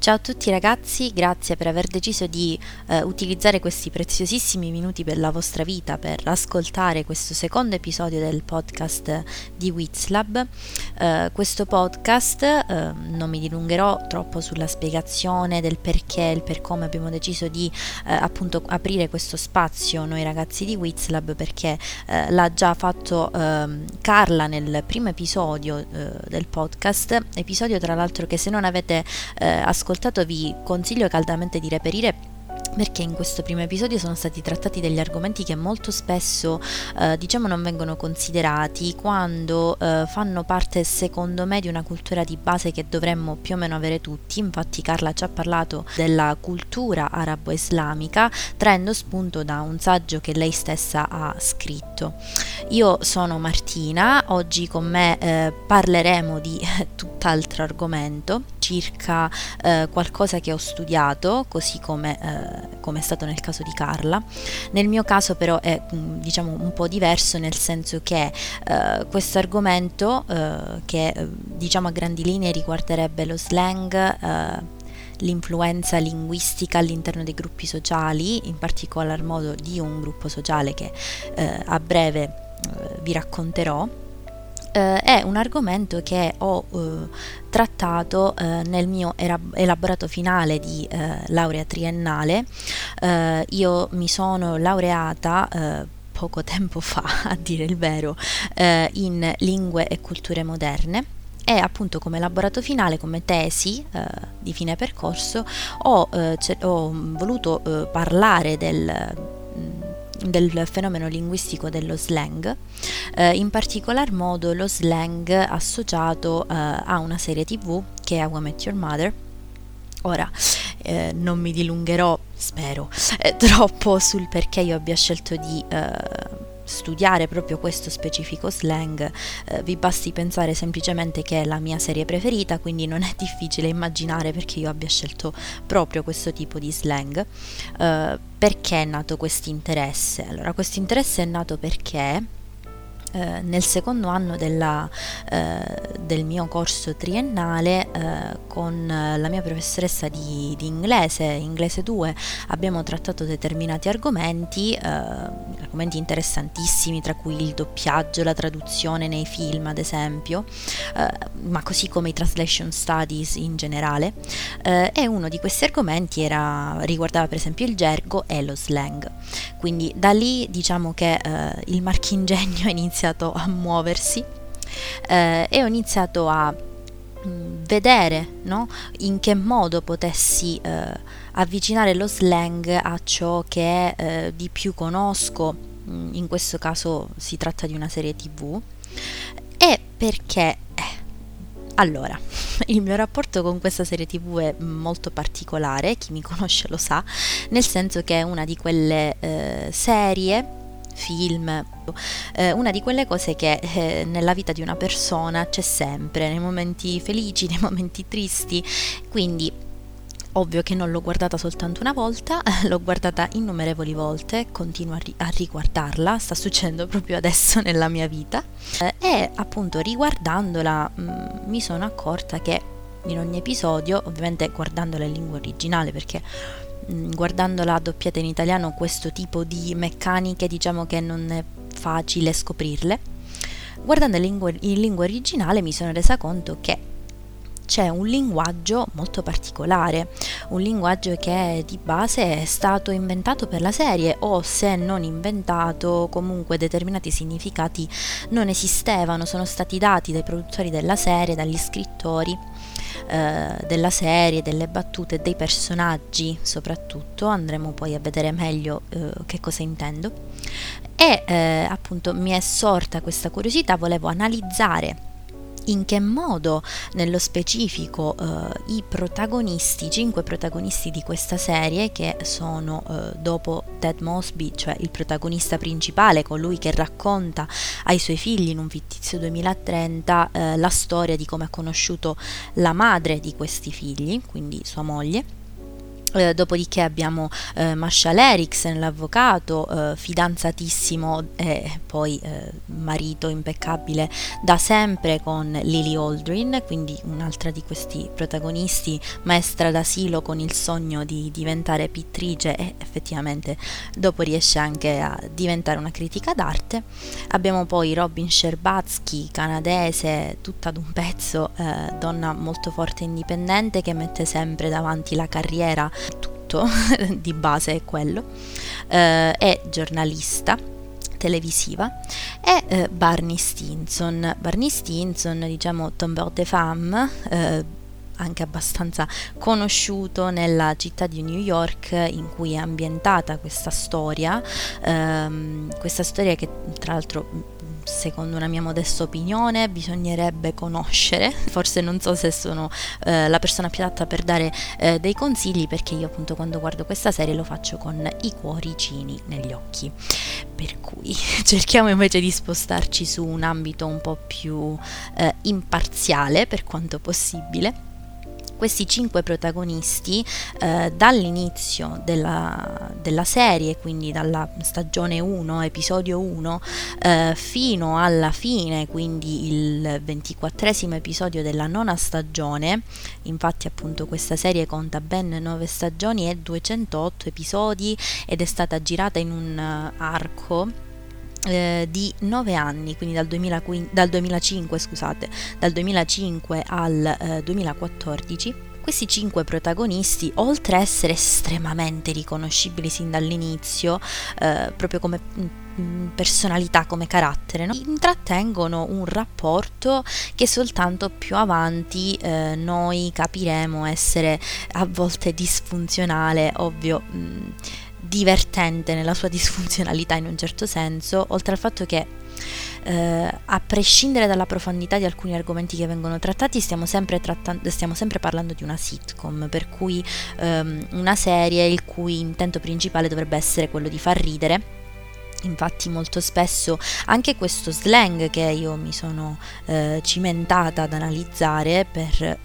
Ciao a tutti ragazzi, grazie per aver deciso di eh, utilizzare questi preziosissimi minuti per la vostra vita per ascoltare questo secondo episodio del podcast di Wizlab. Eh, questo podcast eh, non mi dilungherò troppo sulla spiegazione del perché, il per come abbiamo deciso di eh, appunto aprire questo spazio noi ragazzi di Wizlab perché eh, l'ha già fatto ehm, Carla nel primo episodio eh, del podcast, episodio tra l'altro che se non avete ascoltato vi consiglio caldamente di reperire perché in questo primo episodio sono stati trattati degli argomenti che molto spesso eh, diciamo non vengono considerati quando eh, fanno parte secondo me di una cultura di base che dovremmo più o meno avere tutti. Infatti Carla ci ha parlato della cultura arabo-islamica traendo spunto da un saggio che lei stessa ha scritto. Io sono Martina oggi con me eh, parleremo di tutt'altro argomento circa eh, qualcosa che ho studiato così come eh, come è stato nel caso di Carla. Nel mio caso però è mm, diciamo un po' diverso nel senso che eh, questo argomento eh, che eh, diciamo a grandi linee riguarderebbe lo slang eh, l'influenza linguistica all'interno dei gruppi sociali, in particolar modo di un gruppo sociale che eh, a breve eh, vi racconterò eh, è un argomento che ho eh, trattato eh, nel mio elaborato finale di eh, laurea triennale. Eh, io mi sono laureata eh, poco tempo fa, a dire il vero, in lingue e culture moderne e appunto come elaborato finale, come tesi eh, di fine percorso, ho, eh, ho voluto eh, parlare del del fenomeno linguistico dello slang, eh, in particolar modo lo slang associato eh, a una serie tv che è How I Met Your Mother. Ora, eh, non mi dilungherò, spero, eh, troppo sul perché io abbia scelto di eh, studiare proprio questo specifico slang, eh, vi basti pensare semplicemente che è la mia serie preferita, quindi non è difficile immaginare perché io abbia scelto proprio questo tipo di slang. Eh, perché è nato questo interesse? Allora, questo interesse è nato perché eh, nel secondo anno della, eh, del mio corso triennale eh, con la mia professoressa di, di, inglese, inglese 2, abbiamo trattato determinati argomenti, eh, argomenti interessantissimi tra cui il doppiaggio, la traduzione nei film ad esempio, eh, ma così come i translation studies in generale e uno di questi argomenti era, riguardava per esempio il gergo e lo slang. Quindi da lì diciamo che il marchingegno è iniziato a muoversi eh, e ho iniziato a mm, vedere no? in che modo potessi eh, avvicinare lo slang a ciò che eh, di più conosco, mm, in questo caso si tratta di una serie tv, e perché eh, allora, il mio rapporto con questa serie TV è molto particolare, chi mi conosce lo sa, nel senso che è una di quelle eh, serie film, eh, una di quelle cose che eh, nella vita di una persona c'è sempre, nei momenti felici, nei momenti tristi, quindi ovvio che non l'ho guardata soltanto una volta, l'ho guardata innumerevoli volte, continuo a, ri- a riguardarla, sta succedendo proprio adesso nella mia vita. Eh, e appunto riguardandola mh, mm, mi sono accorta che in ogni episodio, ovviamente guardandola in lingua originale perché guardandola doppiata in italiano questo tipo di meccaniche diciamo che non è facile scoprirle. Guardando in lingua, in lingua originale mi sono resa conto che c'è un linguaggio molto particolare, un linguaggio che di base è stato inventato per la serie o se non inventato comunque determinati significati non esistevano, sono stati dati dai produttori della serie, dagli scrittori eh, della serie, delle battute, dei personaggi soprattutto, andremo poi a vedere meglio eh, che cosa intendo. E eh, appunto mi è sorta questa curiosità, volevo analizzare in che modo nello specifico eh, i protagonisti, i cinque protagonisti di questa serie che sono eh, dopo Ted Mosby, cioè il protagonista principale, colui che racconta ai suoi figli in un fittizio 2030 eh, la storia di come ha conosciuto la madre di questi figli, quindi sua moglie. Eh, dopodiché abbiamo eh, Marshall Erickson, l'avvocato, eh, fidanzatissimo e poi eh, marito impeccabile da sempre con Lily Aldrin, quindi un'altra di questi protagonisti, maestra d'asilo con il sogno di diventare pittrice e effettivamente dopo riesce anche a diventare una critica d'arte. Abbiamo poi Robin Sherbatsky, canadese, tutta d'un pezzo, eh, donna molto forte e indipendente che mette sempre davanti la carriera tutto di base è quello, eh, è giornalista televisiva e eh, Barney Stinson. Barney Stinson, diciamo tombeur de femme, eh, anche abbastanza conosciuto nella città di New York in cui è ambientata questa storia, ehm, questa storia che tra l'altro secondo una mia modesta opinione bisognerebbe conoscere, forse non so se sono eh, la persona più adatta per dare eh, dei consigli perché io appunto quando guardo questa serie lo faccio con i cuoricini negli occhi, per cui cerchiamo invece di spostarci su un ambito un po' più eh, imparziale per quanto possibile questi cinque protagonisti eh, dall'inizio della, della, serie, quindi dalla stagione 1, episodio 1, eh, fino alla fine, quindi il ventiquattresimo episodio della nona stagione, infatti appunto questa serie conta ben 9 stagioni e 208 episodi ed è stata girata in un uh, arco eh, di 9 anni, quindi dal, 2015, dal 2005, scusate, dal 2005 al eh, 2014 questi cinque protagonisti, oltre a essere estremamente riconoscibili sin dall'inizio, eh, proprio come mm, personalità, come carattere, no? intrattengono un rapporto che soltanto più avanti eh, noi capiremo essere a volte disfunzionale, ovvio. Mh, mm, divertente nella sua disfunzionalità in un certo senso, oltre al fatto che eh, a prescindere dalla profondità di alcuni argomenti che vengono trattati, stiamo sempre, trattando, stiamo sempre parlando di una sitcom, per cui ehm, una serie il cui intento principale dovrebbe essere quello di far ridere Infatti molto spesso anche questo slang che io mi sono eh, cimentata ad analizzare per eh,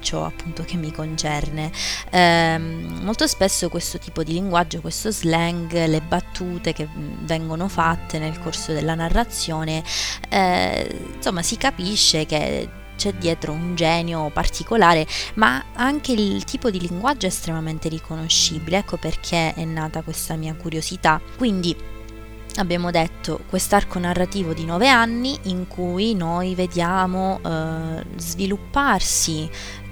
ciò appunto che mi concerne, eh, molto spesso questo tipo di linguaggio, questo slang, le battute che mm, vengono fatte nel corso della narrazione, eh, insomma si capisce che c'è dietro un genio particolare, ma anche il tipo di linguaggio è estremamente riconoscibile, ecco perché è nata questa mia curiosità. Quindi abbiamo detto quest'arco narrativo di nove anni in cui noi vediamo eh, svilupparsi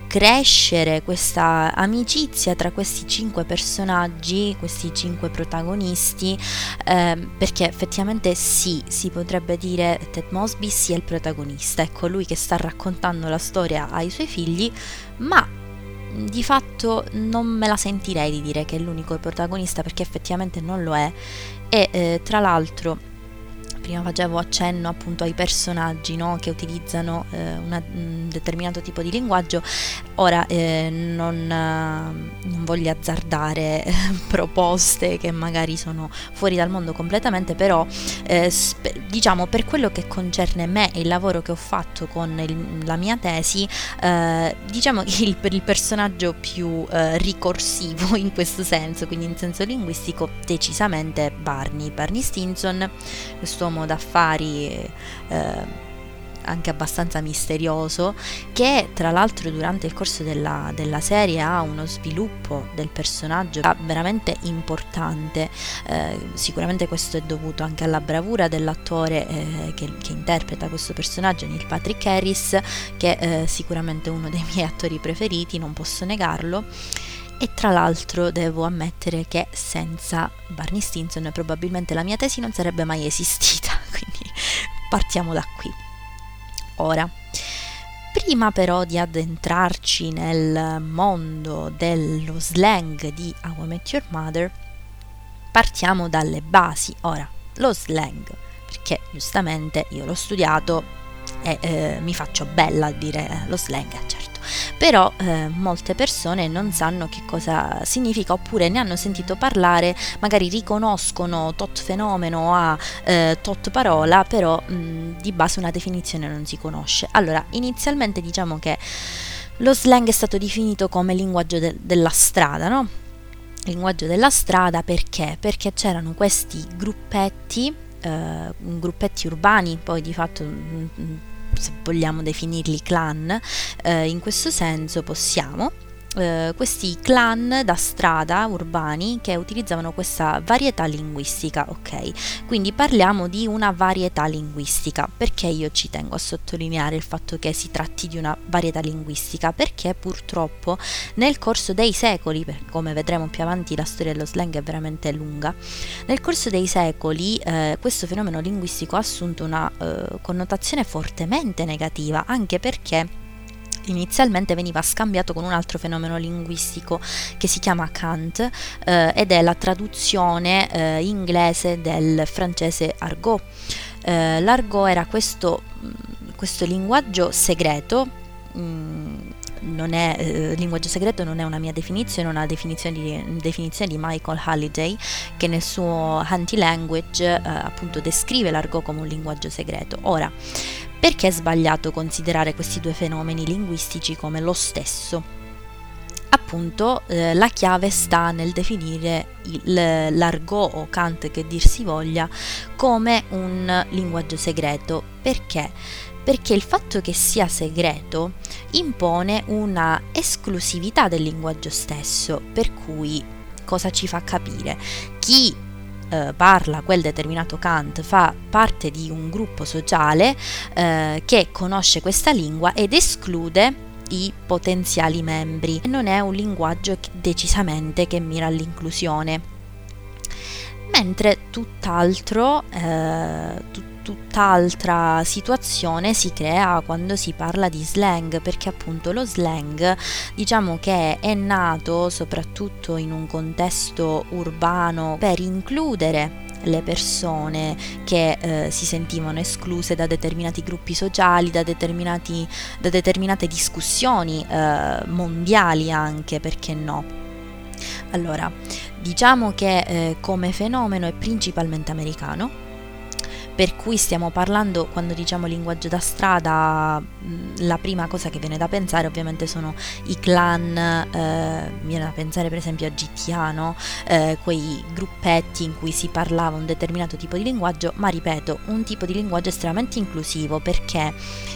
crescere questa amicizia tra questi cinque personaggi, questi cinque protagonisti, eh, perché effettivamente sì, si potrebbe dire Ted Mosby sia il protagonista, è colui che sta raccontando la storia ai suoi figli, ma di fatto non me la sentirei di dire che è l'unico protagonista perché effettivamente non lo è. E eh, tra l'altro prima facevo accenno appunto ai personaggi no, che utilizzano eh, una, un determinato tipo di linguaggio, ora eh, non, eh, non, voglio azzardare eh, proposte che magari sono fuori dal mondo completamente, però eh, sp- diciamo per quello che concerne me e il lavoro che ho fatto con il, la mia tesi, eh, diciamo che il, il personaggio più ricorsivo in questo senso, quindi in senso linguistico, decisamente Barney, Barney Stinson, quest'uomo uomo d'affari eh, anche abbastanza misterioso, che tra l'altro durante il corso della, della, serie ha uno sviluppo del personaggio veramente importante. Eh, sicuramente questo è dovuto anche alla bravura dell'attore eh, che, che, interpreta questo personaggio, Neil Patrick Harris, che è eh, sicuramente uno dei miei attori preferiti, non posso negarlo e tra l'altro devo ammettere che senza Barney Stinson probabilmente la mia tesi non sarebbe mai esistita, quindi partiamo da qui. Ora, prima però di addentrarci nel mondo dello slang di How I Met Your Mother, partiamo dalle basi. Ora, lo slang, perché giustamente io l'ho studiato e eh, mi faccio bella a dire eh, lo slang, certo però eh, molte persone non sanno che cosa significa oppure ne hanno sentito parlare, magari riconoscono tot fenomeno a eh, tot parola, però mh, di base una definizione non si conosce. Allora, inizialmente diciamo che lo slang è stato definito come linguaggio de- della strada, no? linguaggio della strada perché? Perché c'erano questi gruppetti, eh, gruppetti urbani, poi di fatto mm, mm, se vogliamo definirli clan, eh, in questo senso possiamo, eh, questi clan da strada urbani che utilizzavano questa varietà linguistica, ok? Quindi parliamo di una varietà linguistica. Perché io ci tengo a sottolineare il fatto che si tratti di una varietà linguistica? Perché purtroppo nel corso dei secoli, come vedremo più avanti la storia dello slang è veramente lunga, nel corso dei secoli eh, questo fenomeno linguistico ha assunto una eh, connotazione fortemente negativa, anche perché inizialmente veniva scambiato con un altro fenomeno linguistico che si chiama Kant eh, ed è la traduzione eh, inglese del francese argot. Eh, l'argot era questo, mm, questo linguaggio segreto. Mh, mm, non è, eh, linguaggio segreto non è una mia definizione, è una definizione di, definizione di Michael Halliday che nel suo Anti-Language eh, appunto descrive l'argot come un linguaggio segreto. Ora, perché è sbagliato considerare questi due fenomeni linguistici come lo stesso? Appunto, eh, la chiave sta nel definire il, l'argot o Kant che dir si voglia come un linguaggio segreto. Perché? Perché il fatto che sia segreto impone una esclusività del linguaggio stesso, per cui cosa ci fa capire? Chi eh, parla quel determinato Kant fa parte di un gruppo sociale eh, che conosce questa lingua ed esclude i potenziali membri. Non è un linguaggio decisamente che mira all'inclusione. Mentre tutt'altro, eh, tut- tutt'altra situazione si crea quando si parla di slang, perché appunto lo slang diciamo che è nato soprattutto in un contesto urbano per includere le persone che eh, si sentivano escluse da determinati gruppi sociali, da, da determinate discussioni eh, mondiali anche, perché no? Allora, diciamo che eh, come fenomeno è principalmente americano, per cui stiamo parlando, quando diciamo linguaggio da strada, la prima cosa che viene da pensare ovviamente sono i clan, eh, viene da pensare per esempio a GTA, no? eh, quei gruppetti in cui si parlava un determinato tipo di linguaggio, ma ripeto, un tipo di linguaggio estremamente inclusivo perché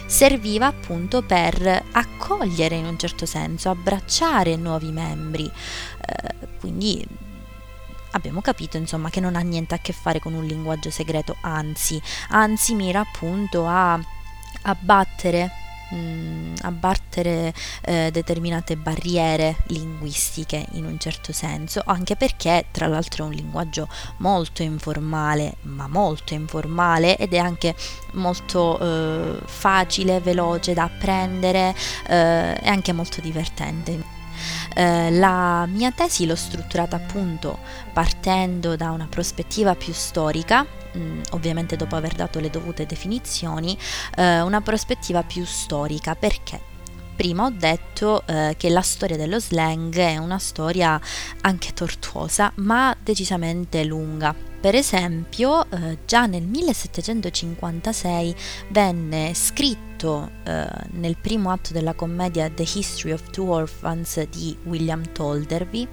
serviva appunto per accogliere in un certo senso, abbracciare nuovi membri. Eh, quindi abbiamo capito insomma che non ha niente a che fare con un linguaggio segreto, anzi, anzi mira appunto a abbattere mm, abbattere eh, determinate barriere linguistiche in un certo senso, anche perché tra l'altro è un linguaggio molto informale, ma molto informale ed è anche molto eh, facile, veloce da apprendere eh, e anche molto divertente. Eh, la mia tesi l'ho strutturata appunto partendo da una prospettiva più storica, mm, ovviamente dopo aver dato le dovute definizioni, eh, una prospettiva più storica. Perché prima ho detto eh, che la storia dello slang è una storia anche tortuosa, ma decisamente lunga. Per esempio, eh, già nel 1756 venne scritto eh, nel primo atto della commedia The History of Two Orphans di William Tolderby,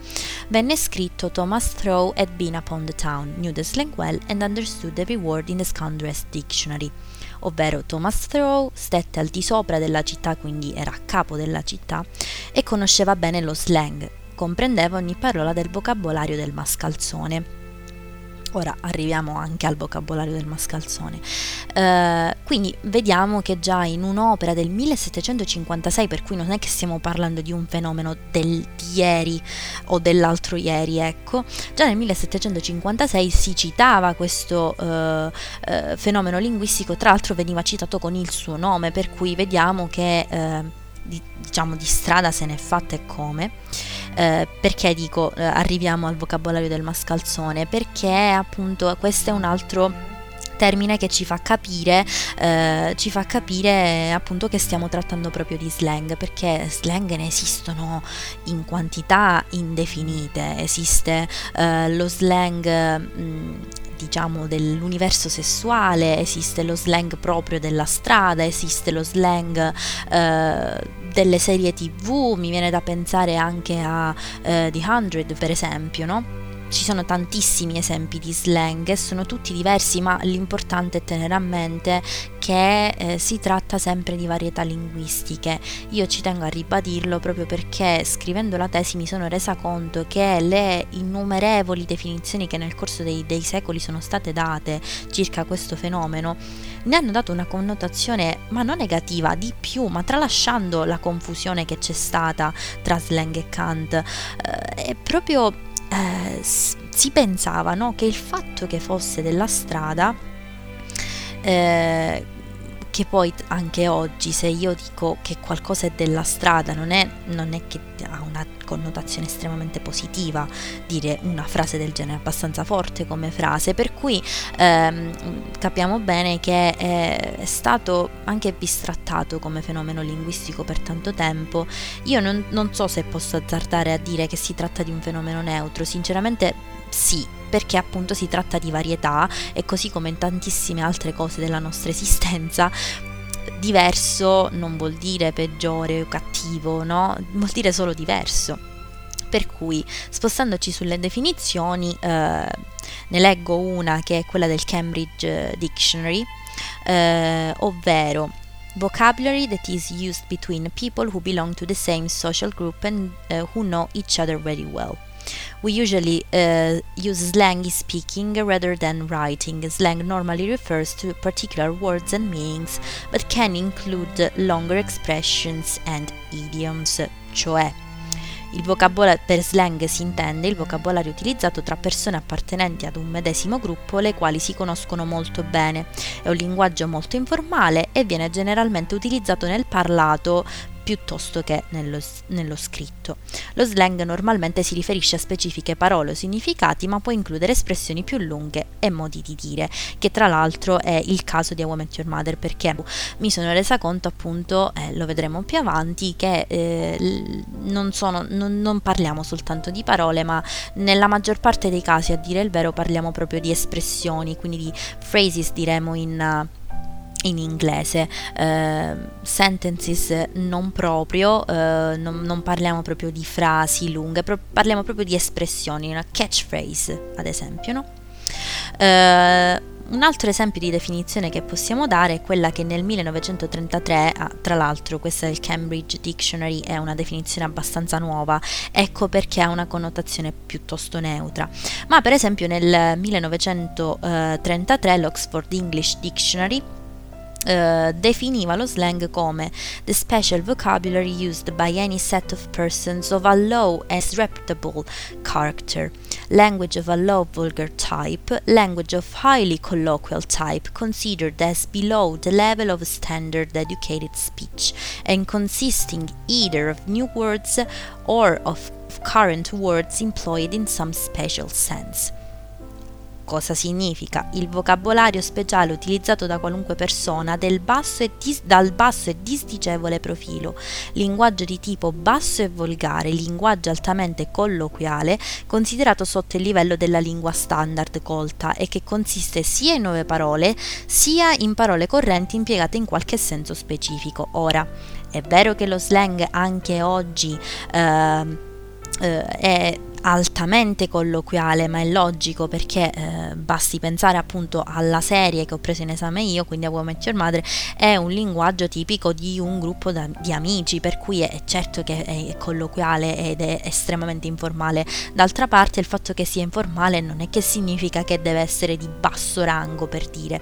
venne scritto Thomas Throw had been upon the town, knew the slang well and understood every word in the Scandress Dictionary ovvero Thomas Throw, stette al di sopra della città, quindi era a capo della città, e conosceva bene lo slang, comprendeva ogni parola del vocabolario del mascalzone. Ora arriviamo anche al vocabolario del mascalzone. Uh, quindi vediamo che già in un'opera del 1756, per cui non è che stiamo parlando di un fenomeno del, ieri o dell'altro ieri, ecco, già nel 1756 si citava questo uh, uh, fenomeno linguistico, tra l'altro veniva citato con il suo nome, per cui vediamo che di, diciamo di strada se n'è fatta e come. Eh, perché dico eh, arriviamo al vocabolario del mascalzone? Perché appunto questo è un altro termine che ci fa capire, eh, ci fa capire appunto che stiamo trattando proprio di slang, perché slang ne esistono in quantità indefinite, esiste eh, lo slang mh, mm, diciamo dell'universo sessuale, esiste lo slang proprio della strada, esiste lo slang eh, delle serie tv, mi viene da pensare anche a eh, The Hundred per esempio, no? Ci sono tantissimi esempi di slang e sono tutti diversi, ma l'importante è tenere a mente che eh, si tratta sempre di varietà linguistiche. Io ci tengo a ribadirlo proprio perché scrivendo la tesi mi sono resa conto che le innumerevoli definizioni che nel corso dei, dei secoli sono state date circa questo fenomeno ne hanno dato una connotazione ma non negativa, di più, ma tralasciando la confusione che c'è stata tra slang e Kant. Eh, è proprio eh, si pensava no, che il fatto che fosse della strada, eh, che poi anche oggi se io dico che qualcosa è della strada non è, non è che ha una connotazione estremamente positiva dire una frase del genere abbastanza forte come frase per cui ehm, capiamo bene che è, è, stato anche bistrattato come fenomeno linguistico per tanto tempo. Io non, non so se posso azzardare a dire che si tratta di un fenomeno neutro sinceramente sì perché appunto si tratta di varietà e così come in tantissime altre cose della nostra esistenza diverso non vuol dire peggiore o cattivo, no? Vuol dire solo diverso. Per cui, spostandoci sulle definizioni, eh, ne leggo una che è quella del Cambridge Dictionary, eh, ovvero vocabulary that is used between people who belong to the same social group and uh, who know each other very well. We usually uh, use slang in speaking rather than writing. Slang normally refers to particular words and meanings, but can include longer expressions and idioms, cioè il vocabolario per slang si intende il vocabolario utilizzato tra persone appartenenti ad un medesimo gruppo le quali si conoscono molto bene. È un linguaggio molto informale e viene generalmente utilizzato nel parlato piuttosto che nello, nello, scritto. Lo slang normalmente si riferisce a specifiche parole o significati, ma può includere espressioni più lunghe e modi di dire, che tra l'altro è il caso di I Woman Your Mother, perché mi sono resa conto appunto, eh, lo vedremo più avanti, che eh, non, sono, non, non parliamo soltanto di parole, ma nella maggior parte dei casi, a dire il vero, parliamo proprio di espressioni, quindi di phrases diremo in in inglese, eh, sentences non proprio, eh, non, non, parliamo proprio di frasi lunghe, pro- parliamo proprio di espressioni, una catchphrase ad esempio, no? Eh, un altro esempio di definizione che possiamo dare è quella che nel 1933, ah, tra l'altro questa del Cambridge Dictionary è una definizione abbastanza nuova, ecco perché ha una connotazione piuttosto neutra. Ma per esempio nel 1933 l'Oxford English Dictionary Uh, definiva lo slang come the special vocabulary used by any set of persons of a low and reputable character, language of a low vulgar type, language of highly colloquial type, considered as below the level of standard educated speech, and consisting either of new words or of current words employed in some special sense. Cosa significa il vocabolario speciale utilizzato da qualunque persona basso dis- dal basso e disdicevole profilo, linguaggio di tipo basso e volgare, linguaggio altamente colloquiale, considerato sotto il livello della lingua standard colta e che consiste sia in nuove parole sia in parole correnti impiegate in qualche senso specifico. Ora, è vero che lo slang anche oggi eh, eh, è altamente colloquiale, ma è logico perché eh, basti pensare appunto alla serie che ho preso in esame io, quindi a Woman Your Mother, è un linguaggio tipico di un gruppo da, di amici, per cui è, certo che è colloquiale ed è estremamente informale. D'altra parte il fatto che sia informale non è che significa che deve essere di basso rango, per dire.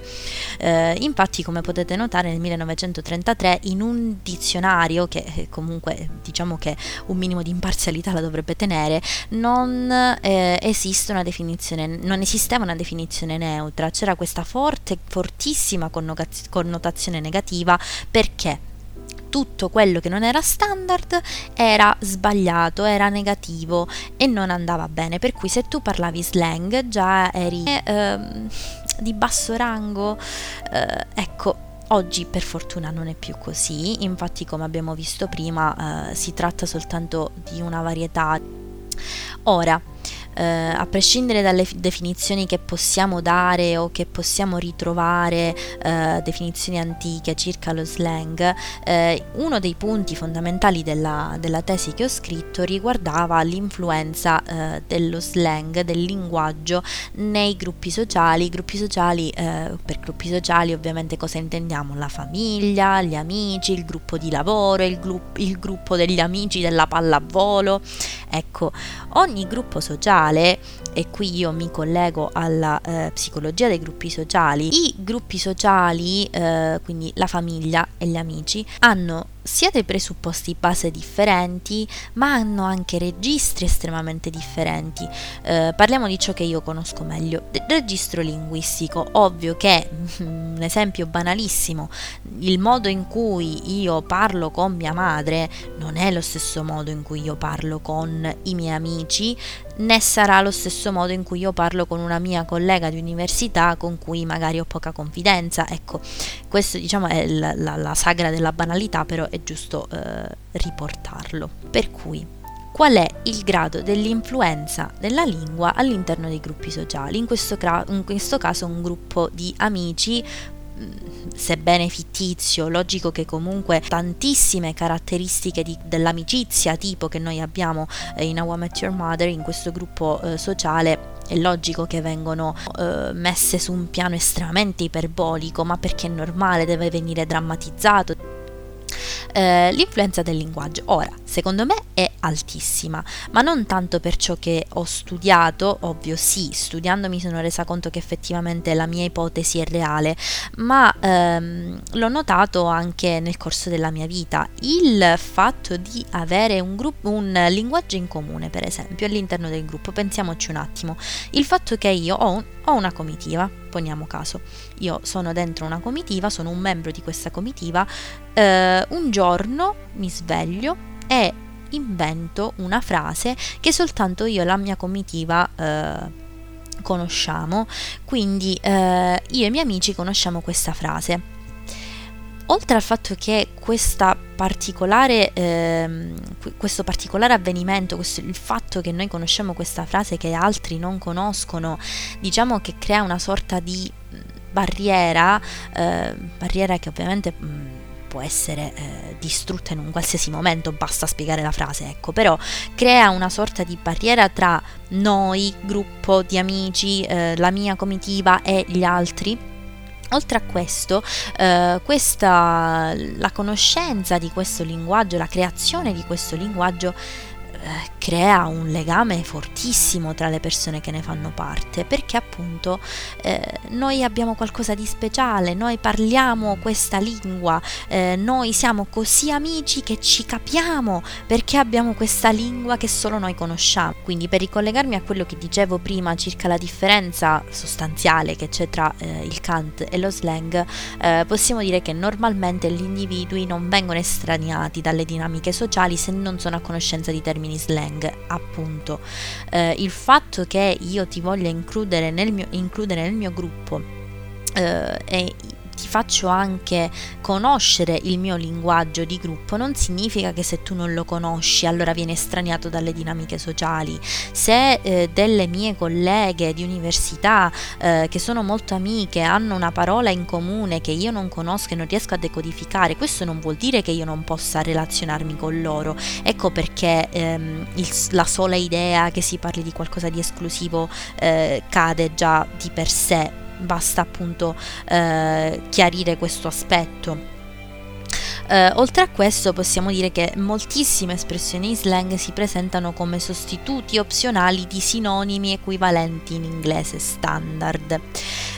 Eh, infatti, come potete notare, nel 1933 in un dizionario che eh, comunque diciamo che un minimo di imparzialità la dovrebbe tenere, non non eh, esiste una definizione, non esisteva una definizione neutra, c'era questa forte, fortissima connotazione negativa perché tutto quello che non era standard era sbagliato, era negativo e non andava bene. Per cui se tu parlavi slang già eri eh, di basso rango, eh, ecco. Oggi per fortuna non è più così, infatti come abbiamo visto prima eh, si tratta soltanto di una varietà Ora, eh, a prescindere dalle f- definizioni che possiamo dare o che possiamo ritrovare, eh, definizioni antiche circa lo slang, eh, uno dei punti fondamentali della, della, tesi che ho scritto riguardava l'influenza eh, dello slang, del linguaggio nei gruppi sociali. Gruppi sociali, eh, per gruppi sociali ovviamente cosa intendiamo? La famiglia, gli amici, il gruppo di lavoro, il, gru- il gruppo degli amici della pallavolo. Ecco, ogni gruppo sociale, e qui io mi collego alla eh, psicologia dei gruppi sociali, i gruppi sociali, eh, quindi la famiglia e gli amici, hanno sia dei presupposti base differenti, ma hanno anche registri estremamente differenti. Eh, parliamo di ciò che io conosco meglio. De- registro linguistico, ovvio che un esempio banalissimo, il modo in cui io parlo con mia madre non è lo stesso modo in cui io parlo con i miei amici, né sarà lo stesso modo in cui io parlo con una mia collega di università con cui magari ho poca confidenza. Ecco, questo diciamo è la, la, la sagra della banalità, però è giusto eh, riportarlo. Per cui, qual è il grado dell'influenza della lingua all'interno dei gruppi sociali? In questo, cra- in questo caso un gruppo di amici sebbene fittizio, logico che comunque tantissime caratteristiche di, dell'amicizia tipo che noi abbiamo eh, in How I Met Your Mother, in questo gruppo eh, sociale, è logico che vengono eh, messe su un piano estremamente iperbolico, ma perché è normale, deve venire drammatizzato eh, l'influenza del linguaggio. Ora, secondo me è altissima, ma non tanto per ciò che ho studiato, ovvio sì, studiando mi sono resa conto che effettivamente la mia ipotesi è reale, ma ehm, l'ho notato anche nel corso della mia vita. Il fatto di avere un, gruppo, un linguaggio in comune, per esempio, all'interno del gruppo, pensiamoci un attimo, il fatto che io ho, un, ho una comitiva, poniamo caso, io sono dentro una comitiva, sono un membro di questa comitiva, eh, un giorno mi sveglio e invento una frase che soltanto io e la mia comitiva eh, conosciamo, quindi eh, io e i miei amici conosciamo questa frase. Oltre al fatto che particolare, eh, questo particolare avvenimento, questo, il fatto che noi conosciamo questa frase che altri non conoscono, diciamo che crea una sorta di barriera, eh, barriera che ovviamente mh, mm, può essere eh, distrutta in un qualsiasi momento, basta spiegare la frase, ecco, però crea una sorta di barriera tra noi, gruppo di amici, eh, la mia comitiva e gli altri. Oltre a questo, eh, questa, la conoscenza di questo linguaggio, la creazione di questo linguaggio crea un legame fortissimo tra le persone che ne fanno parte, perché appunto eh, noi abbiamo qualcosa di speciale, noi parliamo questa lingua, eh, noi siamo così amici che ci capiamo perché abbiamo questa lingua che solo noi conosciamo. Quindi per ricollegarmi a quello che dicevo prima circa la differenza sostanziale che c'è tra eh, il cant e lo slang, eh, possiamo dire che normalmente gli individui non vengono estraniati dalle dinamiche sociali se non sono a conoscenza di termini slang appunto. Eh, il fatto che io ti voglia includere nel mio, includere nel mio gruppo eh, e ti faccio anche conoscere il mio linguaggio di gruppo, non significa che se tu non lo conosci allora viene estraniato dalle dinamiche sociali. Se eh, delle mie colleghe di università eh, che sono molto amiche hanno una parola in comune che io non conosco e non riesco a decodificare, questo non vuol dire che io non possa relazionarmi con loro. Ecco perché ehm, il, la sola idea che si parli di qualcosa di esclusivo eh, cade già di per sé basta appunto eh, chiarire questo aspetto. Uh, oltre a questo possiamo dire che moltissime espressioni in slang si presentano come sostituti opzionali di sinonimi equivalenti in inglese standard.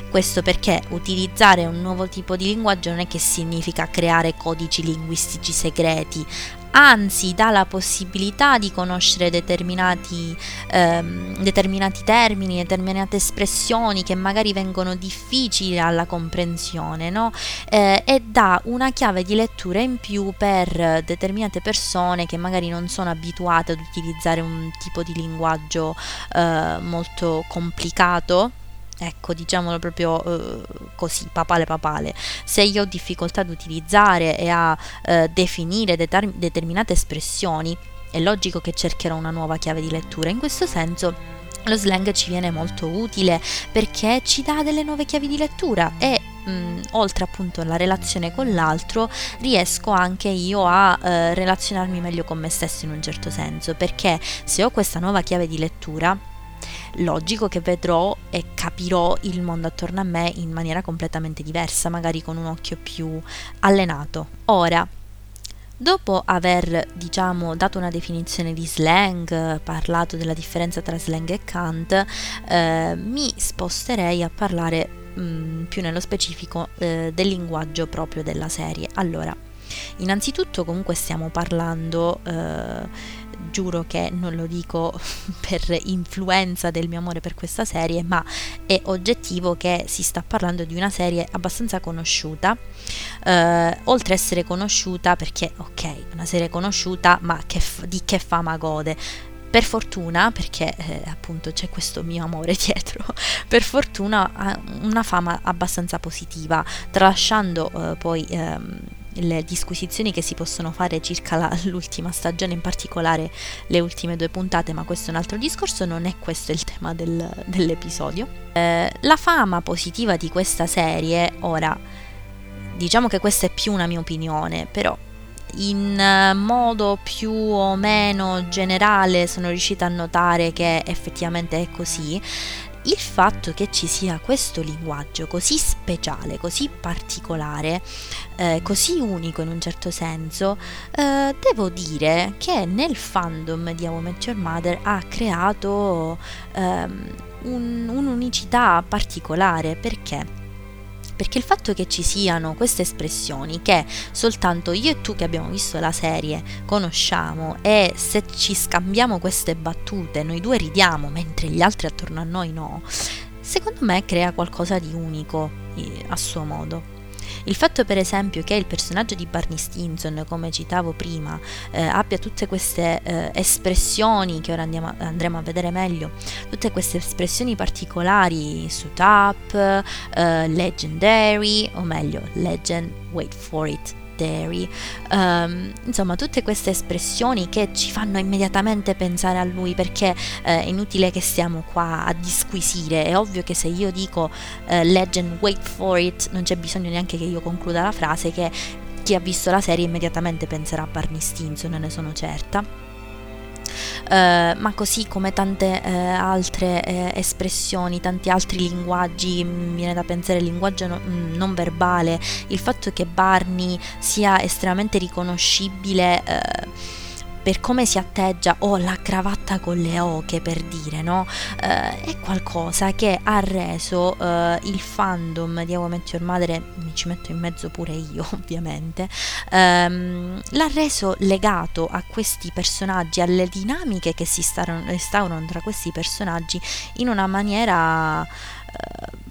Questo perché utilizzare un nuovo tipo di linguaggio non è che significa creare codici linguistici segreti, anzi dà la possibilità di conoscere determinati, ehm, determinati termini, determinate espressioni che magari vengono difficili alla comprensione, no? eh, e dà una chiave di lettura in più per determinate persone che magari non sono abituate ad utilizzare un tipo di linguaggio eh, molto complicato Ecco, diciamolo proprio eh, così, papale papale. Se io ho difficoltà ad utilizzare e a eh, definire deter- determinate espressioni, è logico che cercherò una nuova chiave di lettura. In questo senso lo slang ci viene molto utile perché ci dà delle nuove chiavi di lettura e mm, oltre appunto alla relazione con l'altro riesco anche io a eh, relazionarmi meglio con me stesso in un certo senso perché se ho questa nuova chiave di lettura logico che vedrò e capirò il mondo attorno a me in maniera completamente diversa, magari con un occhio più allenato. Ora, Dopo aver, diciamo, dato una definizione di slang, parlato della differenza tra slang e cant, eh, mi sposterei a parlare mh, mm, più nello specifico eh, del linguaggio proprio della serie. Allora, innanzitutto comunque stiamo parlando eh, giuro che non lo dico per influenza del mio amore per questa serie, ma è oggettivo che si sta parlando di una serie abbastanza conosciuta, eh, oltre a essere conosciuta perché, ok, una serie conosciuta, ma che di che fama gode? Per fortuna, perché eh, appunto c'è questo mio amore dietro, per fortuna ha una fama abbastanza positiva, tralasciando eh, poi ehm, le disquisizioni che si possono fare circa la, l'ultima stagione, in particolare le ultime due puntate, ma questo è un altro discorso, non è questo il tema del, dell'episodio. Eh, la fama positiva di questa serie, ora, diciamo che questa è più una mia opinione, però in modo più o meno generale sono riuscita a notare che effettivamente è così il fatto che ci sia questo linguaggio così speciale, così particolare, eh, così unico in un certo senso, eh, devo dire che nel fandom di How Met Your Mother ha creato ehm, un, un'unicità particolare. Perché perché il fatto che ci siano queste espressioni che soltanto io e tu che abbiamo visto la serie conosciamo e se ci scambiamo queste battute noi due ridiamo mentre gli altri attorno a noi no, secondo me crea qualcosa di unico a suo modo. Il fatto per esempio che il personaggio di Barney Stinson, come citavo prima, eh, abbia tutte queste eh, espressioni che ora andiamo, andremo a vedere meglio, tutte queste espressioni particolari su tap, eh, legendary, o meglio, legend, wait for it, dairy, um, insomma tutte queste espressioni che ci fanno immediatamente pensare a lui perché eh, è inutile che stiamo qua a disquisire, è ovvio che se io dico eh, legend wait for it non c'è bisogno neanche che io concluda la frase che chi ha visto la serie immediatamente penserà a Barney Stinson, ne sono certa. Uh, ma così come tante uh, altre uh, espressioni, tanti altri linguaggi, mi viene da pensare linguaggio no, mm, non verbale, il fatto che Barney sia estremamente riconoscibile per come si atteggia o la cravatta con le oche per dire, no? Eh, è qualcosa che ha reso eh, il fandom di How I Met Your Mother, mi ci metto in mezzo pure io ovviamente, ehm, l'ha reso legato a questi personaggi, alle dinamiche che si instaurano tra questi personaggi in una maniera... Eh,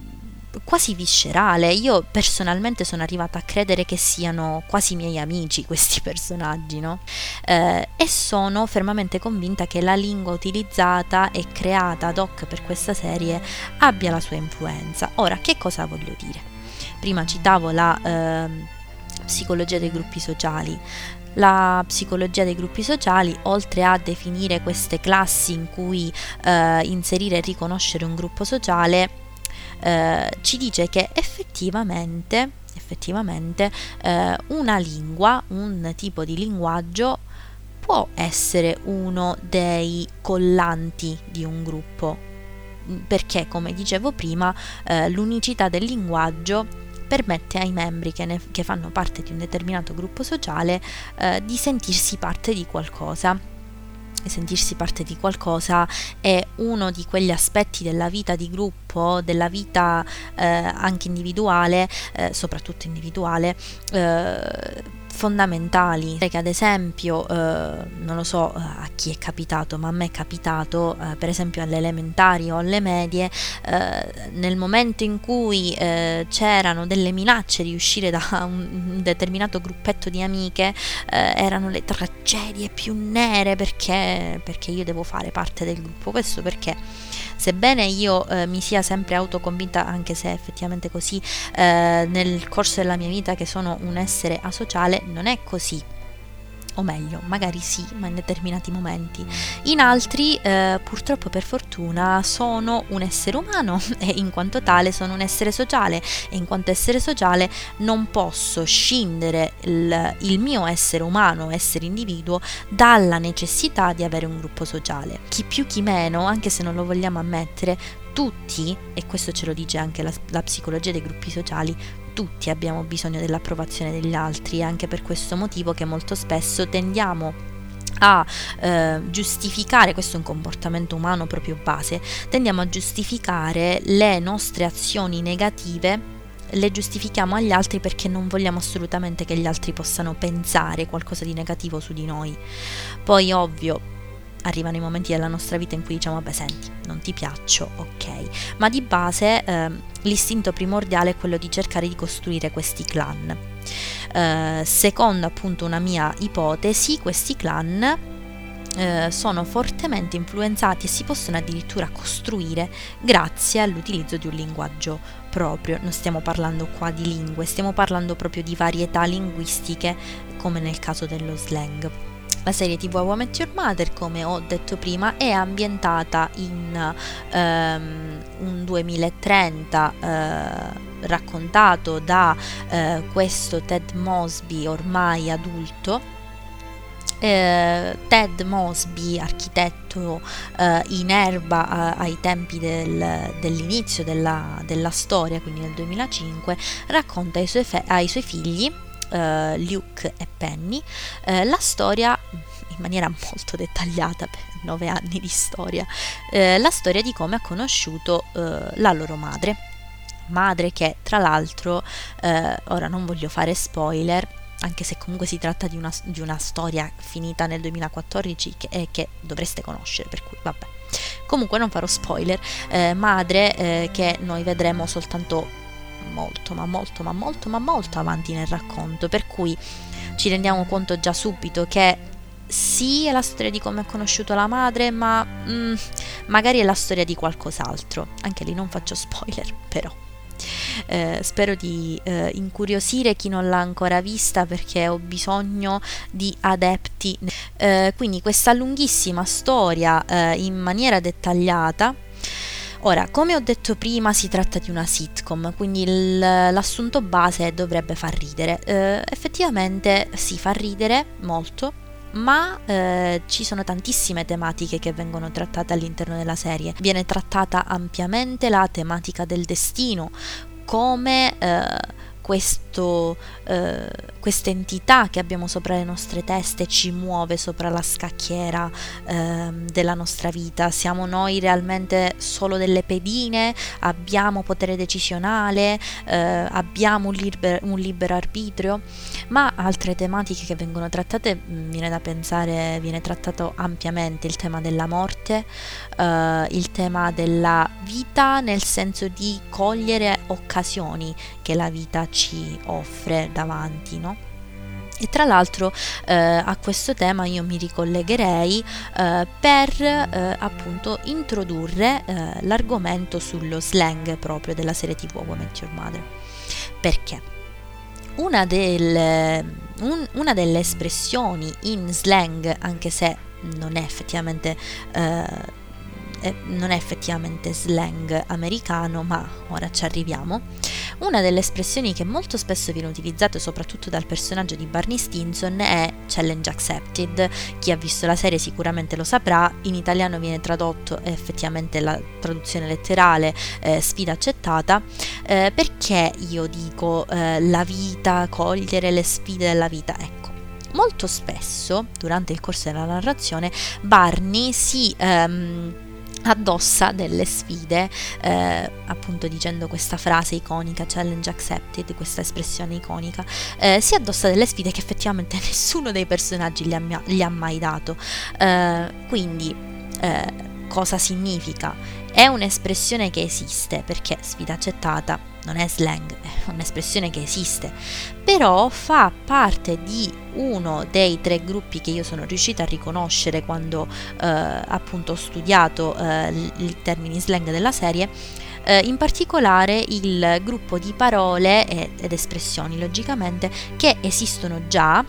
quasi viscerale. Io personalmente sono arrivata a credere che siano quasi miei amici questi personaggi, no? Eh, e sono fermamente convinta che la lingua utilizzata e creata ad hoc per questa serie abbia la sua influenza. Ora, che cosa voglio dire? Prima citavo la eh, psicologia dei gruppi sociali. La psicologia dei gruppi sociali, oltre a definire queste classi in cui eh, inserire e riconoscere un gruppo sociale, eh, ci dice che effettivamente, effettivamente eh, una lingua, un tipo di linguaggio può essere uno dei collanti di un gruppo. Perché come dicevo prima eh, l'unicità del linguaggio permette ai membri che, ne, che, fanno parte di un determinato gruppo sociale eh, di sentirsi parte di qualcosa sentirsi parte di qualcosa è uno di quegli aspetti della vita di gruppo, della vita eh, anche individuale, eh, soprattutto individuale, eh, fondamentali. Che ad esempio eh, non lo so eh, a chi è capitato ma a me è capitato eh, per esempio alle elementari o alle medie eh, nel momento in cui eh, c'erano delle minacce di uscire da un determinato gruppetto di amiche eh, erano le tragedie più nere perché, perché io devo fare parte del gruppo. Questo perché sebbene io eh, mi sia sempre autoconvinta, anche se effettivamente così, eh, nel corso della mia vita che sono un essere asociale, non è così. O meglio, magari sì, ma in determinati momenti. In altri, eh, purtroppo per fortuna, sono un essere umano e in quanto tale sono un essere sociale e in quanto essere sociale non posso scindere il, il mio essere umano, essere individuo, dalla necessità di avere un gruppo sociale. Chi più chi meno, anche se non lo vogliamo ammettere, tutti, e questo ce lo dice anche la, la psicologia dei gruppi sociali, tutti abbiamo bisogno dell'approvazione degli altri, anche per questo motivo che molto spesso tendiamo a eh, giustificare, questo è un comportamento umano proprio base, tendiamo a giustificare le nostre azioni negative le giustifichiamo agli altri perché non vogliamo assolutamente che gli altri possano pensare qualcosa di negativo su di noi. Poi ovvio, arrivano i momenti della nostra vita in cui diciamo vabbè senti non ti piaccio ok ma di base eh, l'istinto primordiale è quello di cercare di costruire questi clan eh, secondo appunto una mia ipotesi questi clan eh, sono fortemente influenzati e si possono addirittura costruire grazie all'utilizzo di un linguaggio proprio. Non stiamo parlando qua di lingue, stiamo parlando proprio di varietà linguistiche come nel caso dello slang. La serie TV How I Your Mother, come ho detto prima, è ambientata in um, un 2030 uh, raccontato da uh, questo Ted Mosby ormai adulto. Eh, Ted Mosby, architetto eh, in erba eh, ai tempi del, dell'inizio della, della, storia, quindi nel 2005, racconta ai suoi, fe- ai suoi figli uh, Luke e Penny, uh, la storia in maniera molto dettagliata per nove anni di storia, uh, la storia di come ha conosciuto la loro madre. Madre che tra l'altro, ora non voglio fare spoiler, anche se comunque si tratta di una, di una storia finita nel 2014 che, eh, che, dovreste conoscere, per cui vabbè. Comunque non farò spoiler, eh, madre eh, che noi vedremo soltanto molto, ma molto, ma molto, ma molto avanti nel racconto, per cui ci rendiamo conto già subito che sì, è la storia di come ha conosciuto la madre, ma mm, magari è la storia di qualcos'altro. Anche lì non faccio spoiler, però. Eh, spero di eh, incuriosire chi non l'ha ancora vista perché ho bisogno di adepti. Eh, quindi questa lunghissima storia eh, in maniera dettagliata Ora, come ho detto prima, si tratta di una sitcom, quindi il, l'assunto base dovrebbe far ridere. Eh, effettivamente si fa ridere molto, ma eh, ci sono tantissime tematiche che vengono trattate all'interno della serie. Viene trattata ampiamente la tematica del destino, come eh, questo, eh, questa entità che abbiamo sopra le nostre teste ci muove sopra la scacchiera eh, della nostra vita. Siamo noi realmente solo delle pedine? Abbiamo potere decisionale? Eh, abbiamo un, liber- un, libero arbitrio? Ma altre tematiche che vengono trattate, mm, viene da pensare, viene trattato ampiamente il tema della morte, eh, il tema della vita nel senso di cogliere occasioni che la vita ci offre davanti, no? E tra l'altro eh, a questo tema io mi ricollegherei eh, per eh, appunto introdurre eh, l'argomento sullo slang proprio della serie TV Met Your Mother. Perché? Una, del, un, una delle espressioni in slang, anche se non è effettivamente eh, non è effettivamente slang americano, ma ora ci arriviamo. Una delle espressioni che molto spesso viene utilizzata soprattutto dal personaggio di Barney Stinson è challenge accepted. Chi ha visto la serie sicuramente lo saprà, in italiano viene tradotto effettivamente la traduzione letterale eh, sfida accettata. Eh, perché io dico eh, la vita, cogliere le sfide della vita? Ecco molto spesso durante il corso della narrazione Barney si ehm, addossa delle sfide, eh, appunto dicendo questa frase iconica, challenge accepted, questa espressione iconica, eh, si addossa delle sfide che effettivamente nessuno dei personaggi gli ha, gli ha mai dato. Eh, quindi, eh, cosa significa? È un'espressione che esiste, perché sfida accettata non è slang, è un'espressione che esiste, però fa parte di uno dei tre gruppi che io sono riuscita a riconoscere quando eh, appunto ho studiato eh, i termini slang della serie, eh, in particolare il gruppo di parole ed espressioni logicamente che esistono già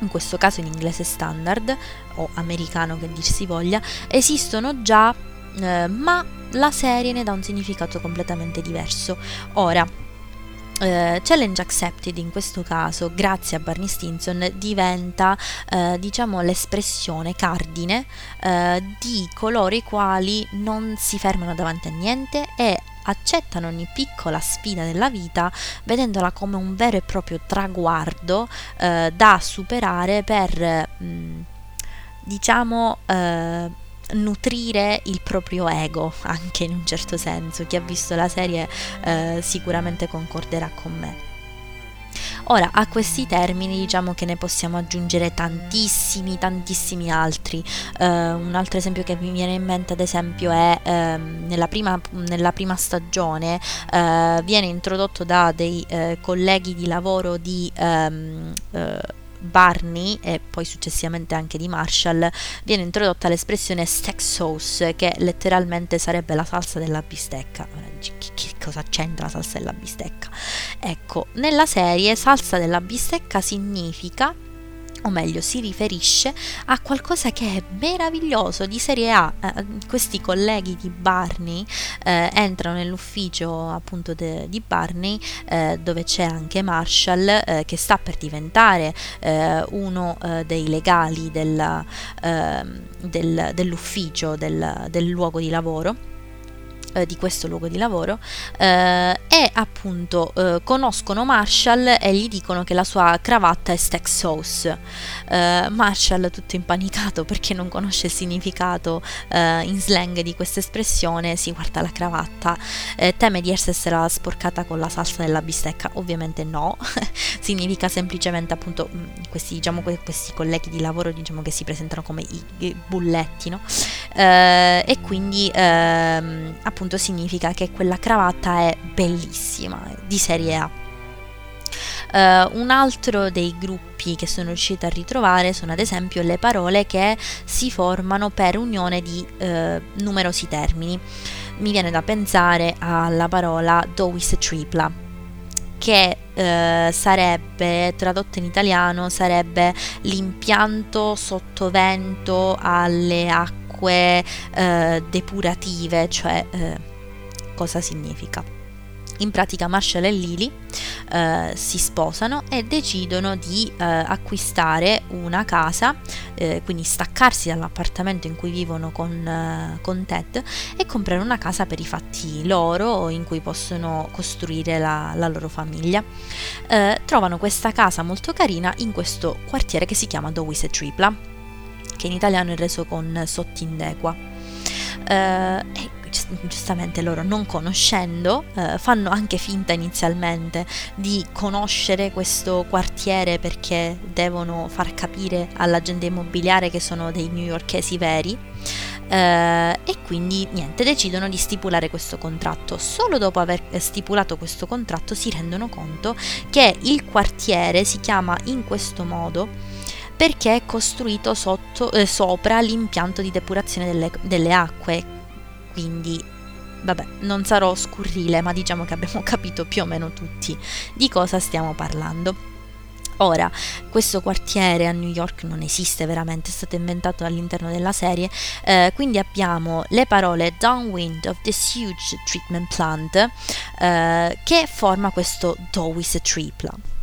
in questo caso in inglese standard o americano che dir si voglia, esistono già, eh, ma la serie ne dà un significato completamente diverso. Ora, Uh, challenge accepted in questo caso, grazie a Barney Stinson, diventa uh, diciamo l'espressione cardine uh, di coloro i quali non si fermano davanti a niente e accettano ogni piccola sfida della vita vedendola come un vero e proprio traguardo da superare per mh, mm, diciamo nutrire il proprio ego anche in un certo senso chi ha visto la serie eh, sicuramente concorderà con me Ora, a questi termini diciamo che ne possiamo aggiungere tantissimi, tantissimi altri. Uh, un altro esempio che mi viene in mente, ad esempio, è uh, nella, prima, nella, prima, stagione uh, viene introdotto da dei eh, colleghi di lavoro di um, Barney e poi successivamente anche di Marshall viene introdotta l'espressione steak sauce che letteralmente sarebbe la salsa della bistecca. Che, cosa c'entra la salsa della bistecca? Ecco, nella serie salsa della bistecca significa o meglio si riferisce a qualcosa che è meraviglioso di serie A. Eh, questi colleghi di Barney eh, entrano nell'ufficio appunto de, di Barney eh, dove c'è anche Marshall eh, che sta per diventare eh, uno eh, dei legali della, ehm, del, dell'ufficio del, del luogo di lavoro eh, di questo luogo di lavoro eh, e appunto eh, conoscono Marshall e gli dicono che la sua cravatta è steak sauce. Eh, Marshall tutto impanicato perché non conosce il significato eh, in slang di questa espressione si guarda la cravatta teme di essersela sporcata con la salsa della bistecca ovviamente no significa semplicemente appunto mm, questi, diciamo, questi colleghi di lavoro diciamo che si presentano come i, i bulletti no? e quindi ehm, appunto appunto significa che quella cravatta è bellissima, di serie A. Uh, un altro dei gruppi che sono riuscita a ritrovare sono ad esempio le parole che si formano per unione di uh, numerosi termini. Mi viene da pensare alla parola Dowis tripla, che uh, sarebbe tradotto in italiano sarebbe l'impianto sottovento alle acque acque eh, depurative, cioè eh, cosa significa? In pratica Marshall e Lily eh, si sposano e decidono di eh, acquistare una casa, eh, quindi staccarsi dall'appartamento in cui vivono con, eh, con, Ted e comprare una casa per i fatti loro in cui possono costruire la, la loro famiglia. Trovano questa casa molto carina in questo quartiere che si chiama Dowis e Tripla che in italiano è reso con Sottindegua. Uh, e giustamente loro non conoscendo uh, fanno anche finta inizialmente di conoscere questo quartiere perché devono far capire all'agente immobiliare che sono dei newyorkesi veri uh, e quindi niente decidono di stipulare questo contratto solo dopo aver stipulato questo contratto si rendono conto che il quartiere si chiama in questo modo perché è costruito sotto, eh, sopra l'impianto di depurazione delle, delle acque. Quindi, vabbè, non sarò scurrile, ma diciamo che abbiamo capito più o meno tutti di cosa stiamo parlando. Ora, questo quartiere a New York non esiste veramente, è stato inventato all'interno della serie, eh, quindi abbiamo le parole downwind of this huge treatment plant eh, che forma questo Dowis Tripla.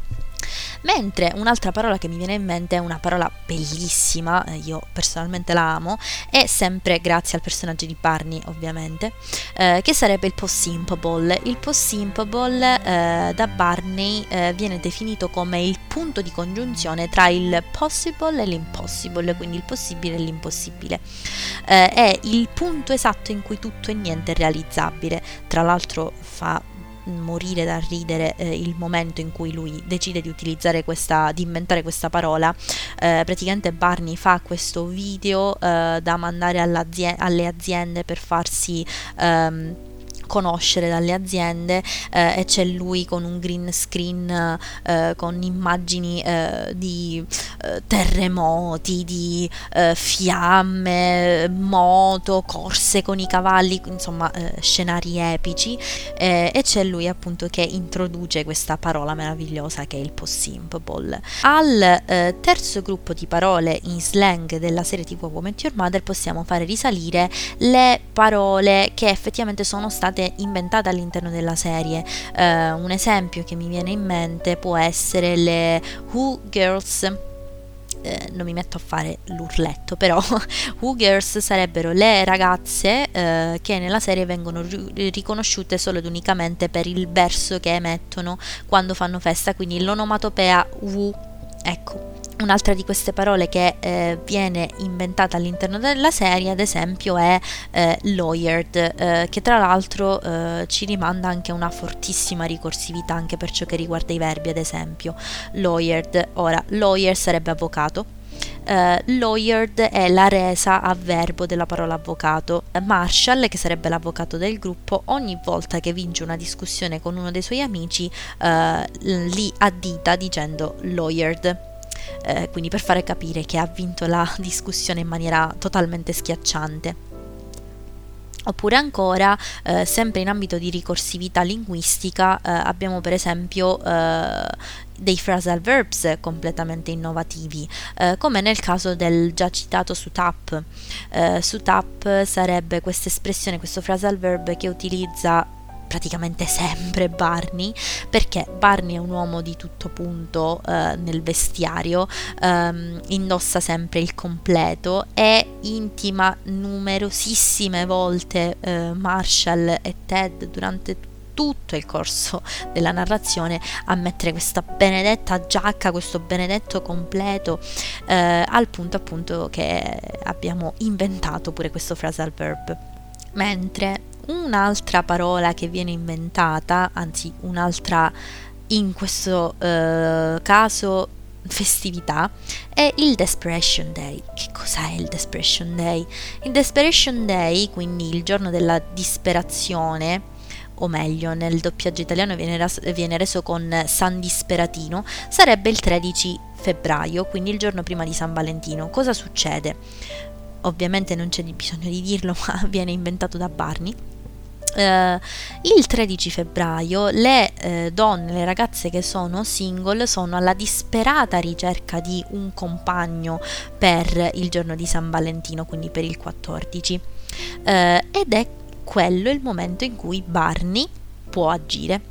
Mentre un'altra parola che mi viene in mente è una parola bellissima, eh, io personalmente la amo, è sempre grazie al personaggio di Barney ovviamente, eh, che sarebbe il possible. Il possible eh, da Barney eh, viene definito come il punto di congiunzione tra il possible e l'impossible, quindi il possibile e l'impossibile. Eh, è il punto esatto in cui tutto e niente è realizzabile. Tra l'altro fa morire da ridere eh, il momento in cui lui decide di utilizzare questa, di inventare questa parola. Eh, praticamente Barney fa questo video eh, da mandare alle aziende per farsi... Um, conoscere dalle aziende eh, e c'è lui con un green screen eh, con immagini eh, di eh, terremoti, di eh, fiamme, moto, corse con i cavalli, insomma eh, scenari epici e c'è lui appunto che introduce questa parola meravigliosa che è il possible. Al terzo gruppo di parole in slang della serie TV Woman Your Mother possiamo fare risalire le parole che effettivamente sono state inventate all'interno della serie. Uh, un esempio che mi viene in mente può essere le Who Girls eh, non mi metto a fare l'urletto, però Who Girls sarebbero le ragazze eh, che nella serie vengono ri- riconosciute solo ed unicamente per il verso che emettono quando fanno festa, quindi l'onomatopea Woo. Ecco, Un'altra di queste parole che eh, viene inventata all'interno della serie, ad esempio, è eh, lawyered, eh, che tra l'altro eh, ci rimanda anche una fortissima ricorsività anche per ciò che riguarda i verbi, ad esempio. Lawyered, ora, lawyer sarebbe avvocato, Uh, lawyered è la resa a verbo della parola avvocato. Marshall, che sarebbe l'avvocato del gruppo, ogni volta che vince una discussione con uno dei suoi amici, uh, li addita dicendo lawyered eh, quindi per fare capire che ha vinto la discussione in maniera totalmente schiacciante. Oppure ancora, eh, sempre in ambito di ricorsività linguistica, eh, abbiamo per esempio eh, dei phrasal verbs completamente innovativi, eh, come nel caso del già citato SUTAP. Eh, SUTAP sarebbe questa espressione, questo phrasal verb che utilizza praticamente sempre Barney, perché Barney è un uomo di tutto punto eh, nel vestiario, ehm, indossa sempre il completo e intima numerosissime volte eh, Marshall e Ted durante tutto il corso della narrazione a mettere questa benedetta giacca, questo benedetto completo, eh, al punto appunto che abbiamo inventato pure questo phrasal verb. Mentre un'altra parola che viene inventata, anzi un'altra in questo uh, caso festività è il Desperation Day. Che cos'è il Desperation Day? Il Desperation Day, quindi il giorno della disperazione, o meglio nel doppiaggio italiano viene, ras- viene reso con San Disperatino, sarebbe il 13 febbraio, quindi il giorno prima di San Valentino. Cosa succede? Ovviamente non c'è bisogno di dirlo, ma viene inventato da Barney Uh, il 13 febbraio le uh, donne, le ragazze che sono single sono alla disperata ricerca di un compagno per il giorno di San Valentino, quindi per il 14. Uh, eh, ed è quello il momento in cui Barney può agire.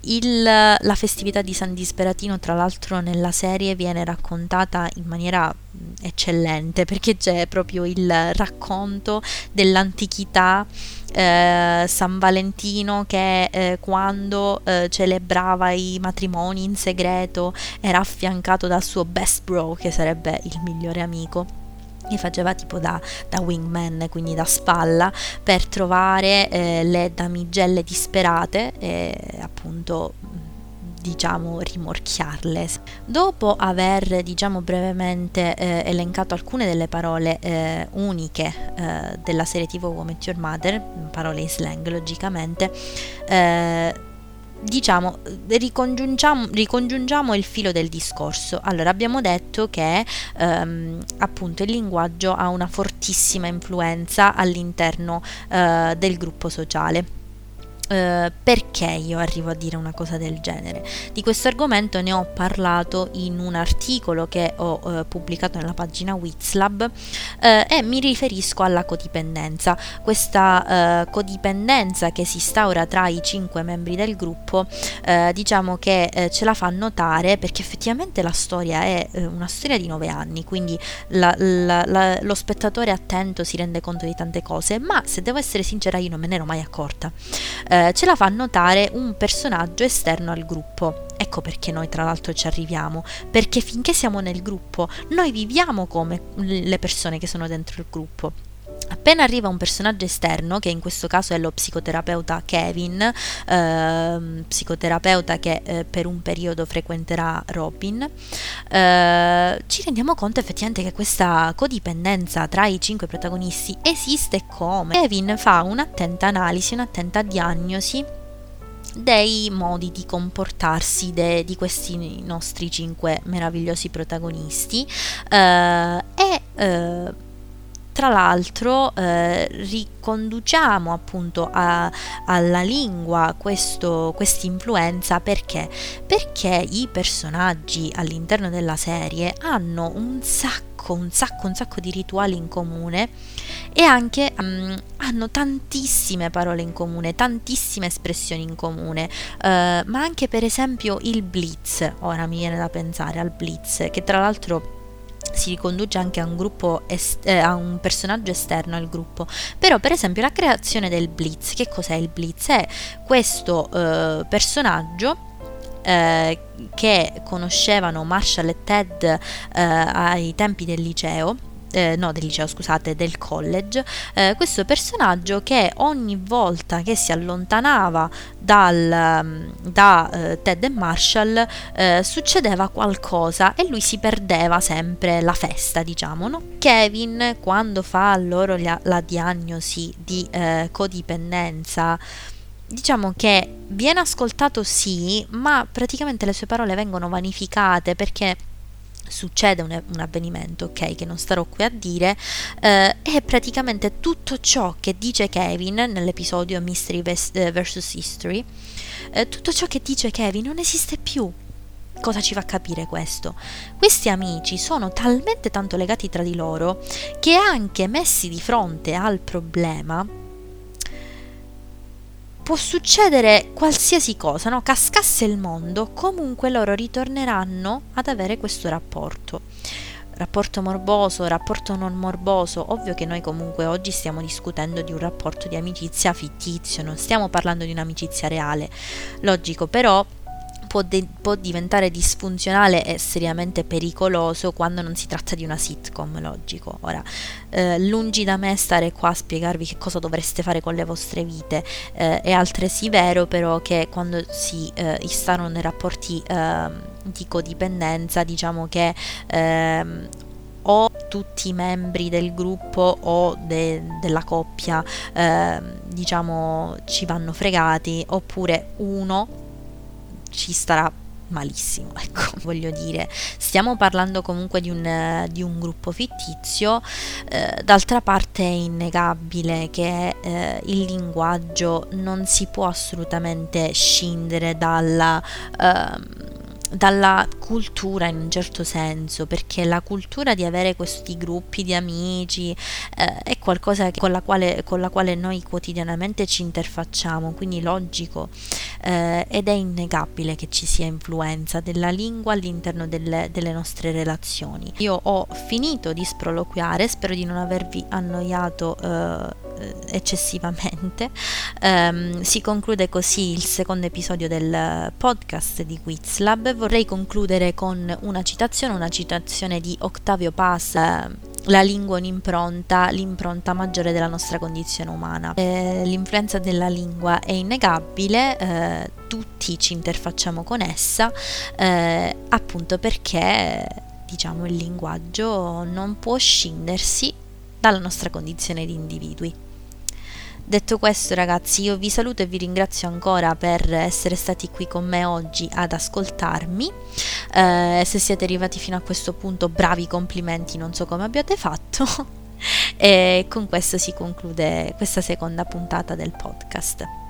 Il, la festività di San Disperatino, tra l'altro, nella serie viene raccontata in maniera eccellente perché c'è proprio il racconto dell'antichità eh, San Valentino che eh, quando eh, celebrava i matrimoni in segreto era affiancato dal suo best bro che sarebbe il migliore amico che faceva tipo da, da, wingman, quindi da spalla, per trovare eh, le damigelle disperate e appunto diciamo rimorchiarle. Dopo aver diciamo brevemente eh, elencato alcune delle parole eh, uniche eh, della serie TV Woman Your Mother, parole in slang logicamente, eh, diciamo ricongiungiamo, ricongiungiamo, il filo del discorso. Allora abbiamo detto che ehm, appunto il linguaggio ha una fortissima influenza all'interno eh, del gruppo sociale Uh, perché io arrivo a dire una cosa del genere? Di questo argomento ne ho parlato in un articolo che ho uh, pubblicato nella pagina Wizlab uh, e mi riferisco alla codipendenza. Questa codipendenza che si instaura tra i cinque membri del gruppo, diciamo che ce la fa notare perché effettivamente la storia è una storia di nove anni, quindi la, la, la, lo spettatore attento si rende conto di tante cose, ma se devo essere sincera io non me ne ero mai accorta eh, ce la fa notare un personaggio esterno al gruppo. Ecco perché noi tra l'altro ci arriviamo, perché finché siamo nel gruppo noi viviamo come le persone che sono dentro il gruppo. Appena arriva un personaggio esterno, che in questo caso è lo psicoterapeuta Kevin, eh, psicoterapeuta che eh, per un periodo frequenterà Robin, eh, ci rendiamo conto effettivamente che questa codipendenza tra i cinque protagonisti esiste come. Kevin fa un'attenta analisi, un'attenta diagnosi dei modi di comportarsi de, di questi nostri cinque meravigliosi protagonisti eh, e eh, tra l'altro eh, riconduciamo appunto a, alla lingua questa influenza perché? Perché i personaggi all'interno della serie hanno un sacco un sacco, un sacco di rituali in comune e anche um, hanno tantissime parole in comune, tantissime espressioni in comune, uh, ma anche per esempio il blitz, ora mi viene da pensare al blitz, che tra l'altro si riconduce anche a un, gruppo est- eh, a un personaggio esterno al gruppo. Però, per esempio, la creazione del Blitz, che cos'è il Blitz? È questo eh, personaggio eh, che conoscevano Marshall e Ted eh, ai tempi del liceo. Eh, no, del liceo, scusate, del college, eh, questo personaggio che ogni volta che si allontanava dal, mm, da eh, Ted e Marshall eh, succedeva qualcosa e lui si perdeva sempre la festa, diciamo, no? Kevin, quando fa loro la, la diagnosi di eh, codipendenza, diciamo che viene ascoltato sì, ma praticamente le sue parole vengono vanificate perché succede un, un, avvenimento, ok, che non starò qui a dire, eh, e praticamente tutto ciò che dice Kevin nell'episodio Mystery vs. Eh, History, eh, tutto ciò che dice Kevin non esiste più. Cosa ci fa capire questo? Questi amici sono talmente tanto legati tra di loro che anche messi di fronte al problema, può succedere qualsiasi cosa, no? cascasse il mondo, comunque loro ritorneranno ad avere questo rapporto. Rapporto morboso, rapporto non morboso, ovvio che noi comunque oggi stiamo discutendo di un rapporto di amicizia fittizio, non stiamo parlando di un'amicizia reale. Logico, però può, de- può, diventare disfunzionale e seriamente pericoloso quando non si tratta di una sitcom, logico. Ora, eh, lungi da me stare qua a spiegarvi che cosa dovreste fare con le vostre vite, eh, è altresì vero però che quando si eh, instaurano nei rapporti ehm, di codipendenza, diciamo che ehm, o tutti i membri del gruppo o de- della coppia eh, diciamo ci vanno fregati oppure uno ci starà malissimo, ecco, voglio dire, stiamo parlando comunque di un, di un gruppo fittizio, eh, d'altra parte è innegabile che eh, il linguaggio non si può assolutamente scindere dalla... Eh, dalla cultura in un certo senso, perché la cultura di avere questi gruppi di amici eh, è qualcosa con la, quale, con la, quale, noi quotidianamente ci interfacciamo, quindi logico eh, ed è innegabile che ci sia influenza della lingua all'interno delle, delle nostre relazioni. Io ho finito di sproloquiare, spero di non avervi annoiato eh, eccessivamente. Um, si conclude così il secondo episodio del podcast di Quizlab. Vorrei concludere con una citazione, una citazione di Octavio Paz. Uh, la lingua è un'impronta, l'impronta maggiore della nostra condizione umana. Eh, l'influenza della lingua è innegabile, eh, tutti ci interfacciamo con essa, eh, appunto perché diciamo il linguaggio non può scindersi dalla nostra condizione di individui. Detto questo ragazzi io vi saluto e vi ringrazio ancora per essere stati qui con me oggi ad ascoltarmi. Eh, se siete arrivati fino a questo punto bravi complimenti, non so come abbiate fatto. e con questo si conclude questa seconda puntata del podcast.